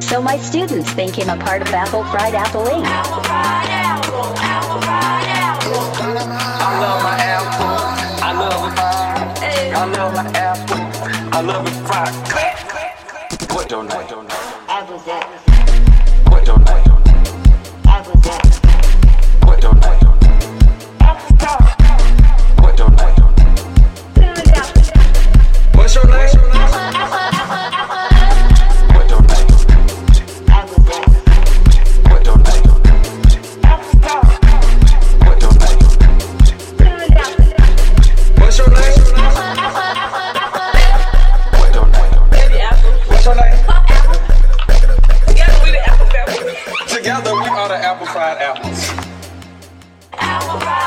So my students think him a part of Apple Fried Apple Inc. I love my apple. I love it. I love my apple. I love it fried. What don't I? That was it. What don't I? apple fried apples. Apple fried.